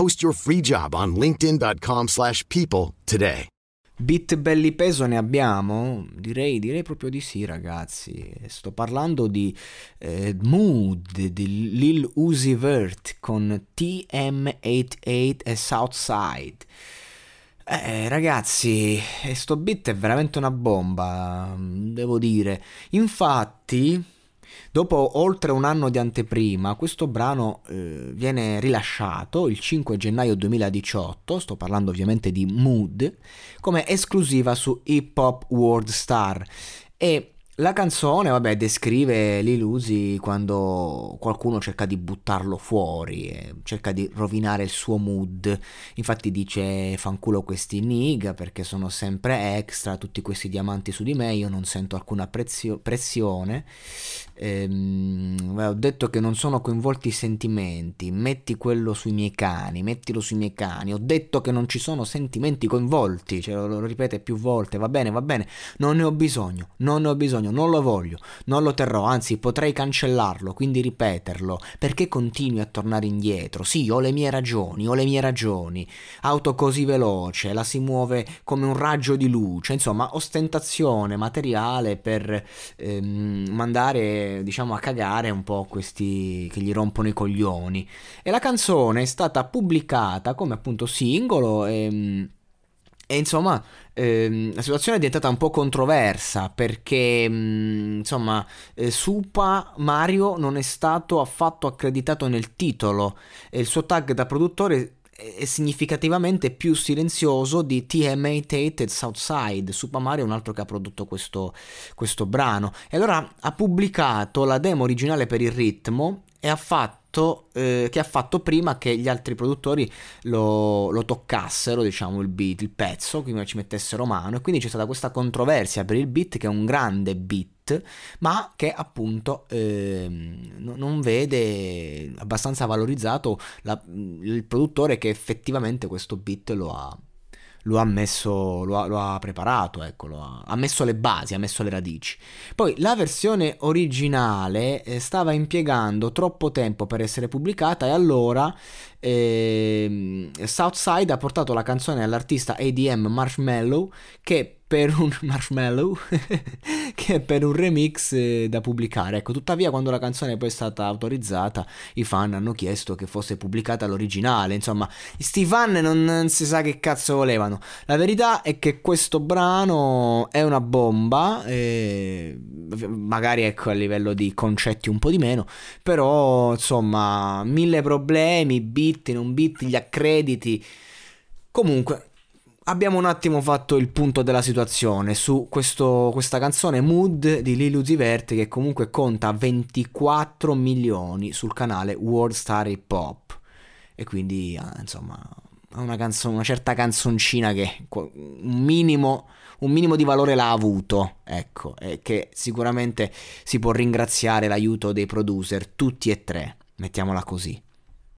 Post your free job on linkedin.com/people slash people today. Beat belli peso ne abbiamo? Direi, direi proprio di sì, ragazzi. Sto parlando di eh, Mood di Lil Uzi Vert con TM88 e Southside. Eh, ragazzi, sto beat è veramente una bomba, devo dire. Infatti, Dopo oltre un anno di anteprima, questo brano eh, viene rilasciato il 5 gennaio 2018, sto parlando ovviamente di Mood, come esclusiva su Hip Hop World Star e la canzone, vabbè, descrive l'Ilusi quando qualcuno cerca di buttarlo fuori, cerca di rovinare il suo mood. Infatti dice fanculo questi nig perché sono sempre extra, tutti questi diamanti su di me, io non sento alcuna prezio- pressione. Ehm, ho detto che non sono coinvolti i sentimenti, metti quello sui miei cani, mettilo sui miei cani. Ho detto che non ci sono sentimenti coinvolti, cioè, lo ripete più volte, va bene, va bene, non ne ho bisogno, non ne ho bisogno non lo voglio, non lo terrò, anzi potrei cancellarlo, quindi ripeterlo, perché continui a tornare indietro? Sì, ho le mie ragioni, ho le mie ragioni. Auto così veloce, la si muove come un raggio di luce, insomma, ostentazione materiale per ehm, mandare, diciamo, a cagare un po' questi che gli rompono i coglioni. E la canzone è stata pubblicata come appunto singolo e ehm, e insomma, ehm, la situazione è diventata un po' controversa perché, mm, insomma, eh, Supa Mario non è stato affatto accreditato nel titolo e il suo tag da produttore è significativamente più silenzioso di TMA Tate Southside. Super Mario è un altro che ha prodotto questo, questo brano. E allora ha pubblicato la demo originale per il ritmo e ha fatto eh, che ha fatto prima che gli altri produttori lo, lo, toccassero, diciamo, il beat, il pezzo, quindi ci mettessero mano e quindi c'è stata questa controversia per il beat che è un grande beat, ma che appunto eh, non vede abbastanza valorizzato la, il produttore che effettivamente questo beat lo ha lo ha messo, lo ha, lo ha preparato, ecco, ha, ha, messo le basi, ha messo le radici. Poi la versione originale eh, stava impiegando troppo tempo per essere pubblicata e allora eh, Southside ha portato la canzone all'artista ADM Marshmallow che per un marshmallow che è per un remix eh, da pubblicare. Ecco, tuttavia quando la canzone poi è stata autorizzata, i fan hanno chiesto che fosse pubblicata l'originale. Insomma, sti fan non, non si sa che cazzo volevano. La verità è che questo brano è una bomba, eh, magari ecco a livello di concetti un po' di meno, però insomma, mille problemi, bit, non bit, gli accrediti. Comunque, abbiamo un attimo fatto il punto della situazione su questo, questa canzone Mood di Lil Uzi Vert che comunque conta 24 milioni sul canale World Star Hip Hop. E quindi ah, insomma una, canzone, una certa canzoncina che un minimo, un minimo di valore l'ha avuto ecco e che sicuramente si può ringraziare l'aiuto dei producer tutti e tre mettiamola così